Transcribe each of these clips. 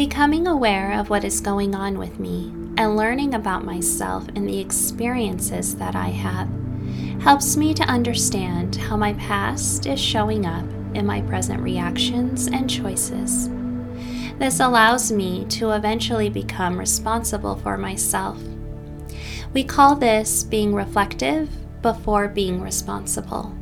Becoming aware of what is going on with me and learning about myself and the experiences that I have helps me to understand how my past is showing up in my present reactions and choices. This allows me to eventually become responsible for myself. We call this being reflective before being responsible.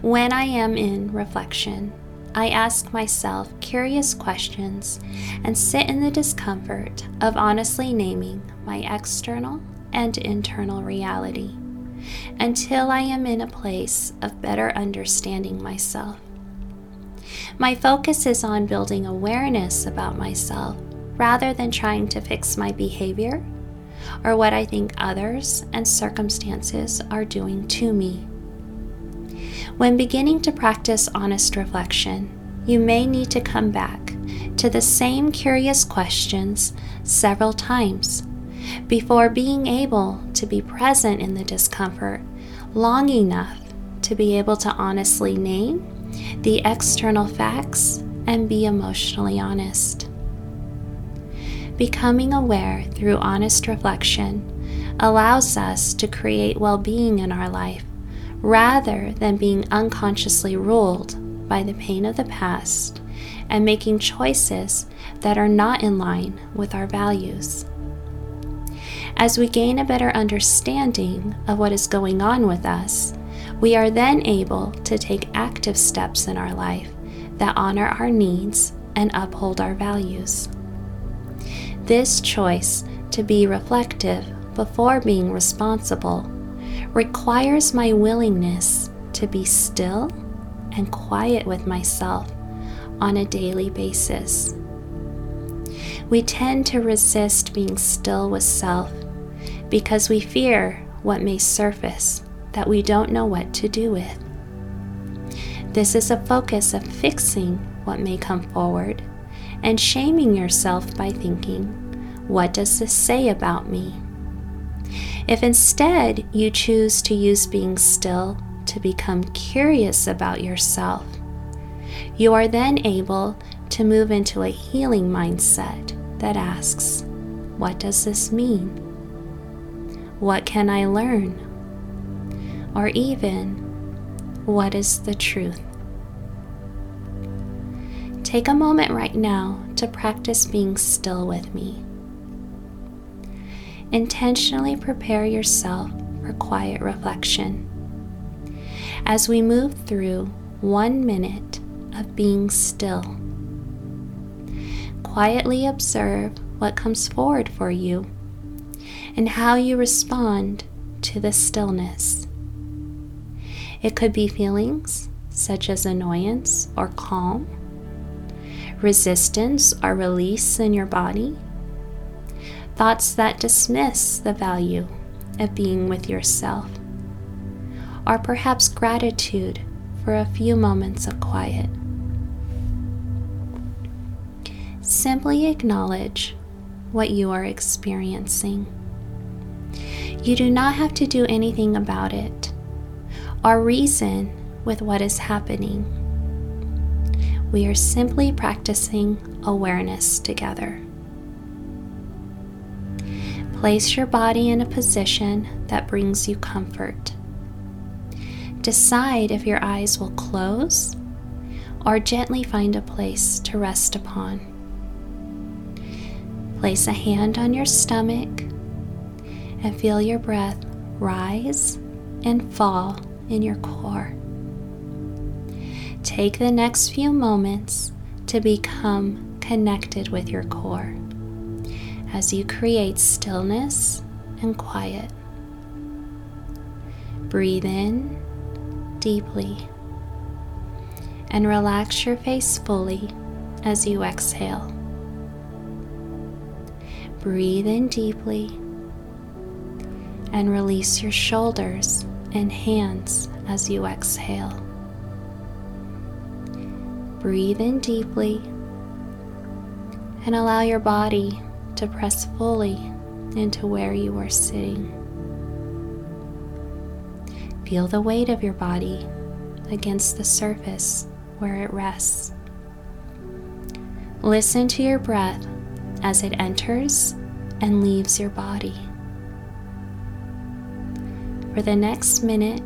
When I am in reflection, I ask myself curious questions and sit in the discomfort of honestly naming my external and internal reality until I am in a place of better understanding myself. My focus is on building awareness about myself rather than trying to fix my behavior or what I think others and circumstances are doing to me. When beginning to practice honest reflection, you may need to come back to the same curious questions several times before being able to be present in the discomfort long enough to be able to honestly name the external facts and be emotionally honest. Becoming aware through honest reflection allows us to create well being in our life rather than being unconsciously ruled by the pain of the past and making choices that are not in line with our values. As we gain a better understanding of what is going on with us, we are then able to take active steps in our life that honor our needs and uphold our values. This choice to be reflective before being responsible requires my willingness to be still and quiet with myself on a daily basis. We tend to resist being still with self because we fear what may surface that we don't know what to do with. This is a focus of fixing what may come forward and shaming yourself by thinking, What does this say about me? If instead you choose to use being still to become curious about yourself, you are then able to move into a healing mindset that asks, What does this mean? What can I learn? Or even, What is the truth? Take a moment right now to practice being still with me intentionally prepare yourself for quiet reflection. As we move through one minute of being still, quietly observe what comes forward for you and how you respond to the stillness. It could be feelings such as annoyance or calm, resistance or release in your body thoughts that dismiss the value of being with yourself, or perhaps gratitude for a few moments of quiet. Simply acknowledge what you are experiencing. You do not have to do anything about it or reason with what is happening. We are simply practicing awareness together. Place your body in a position that brings you comfort. Decide if your eyes will close or gently find a place to rest upon. Place a hand on your stomach and feel your breath rise and fall in your core. Take the next few moments to become connected with your core as you create stillness and quiet. Breathe in deeply and relax your face fully as you exhale. Breathe in deeply and release your shoulders and hands as you exhale. Breathe in deeply and allow your body to press fully into where you are sitting. Feel the weight of your body against the surface where it rests. Listen to your breath as it enters and leaves your body. For the next minute,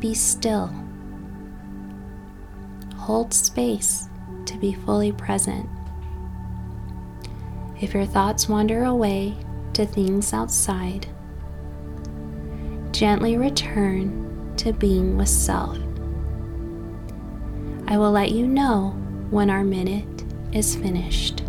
be still. Hold space to be fully present. If your thoughts wander away to things outside, gently return to being with self. I will let you know when our minute is finished.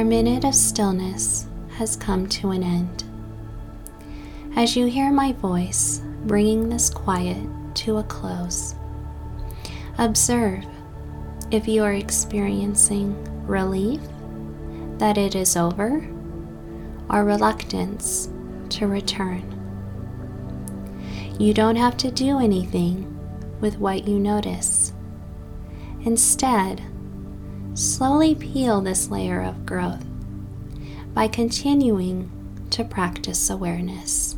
Our minute of stillness has come to an end. As you hear my voice bringing this quiet to a close, observe if you are experiencing relief that it is over or reluctance to return. You don't have to do anything with what you notice. Instead, slowly peel this layer of growth by continuing to practice awareness.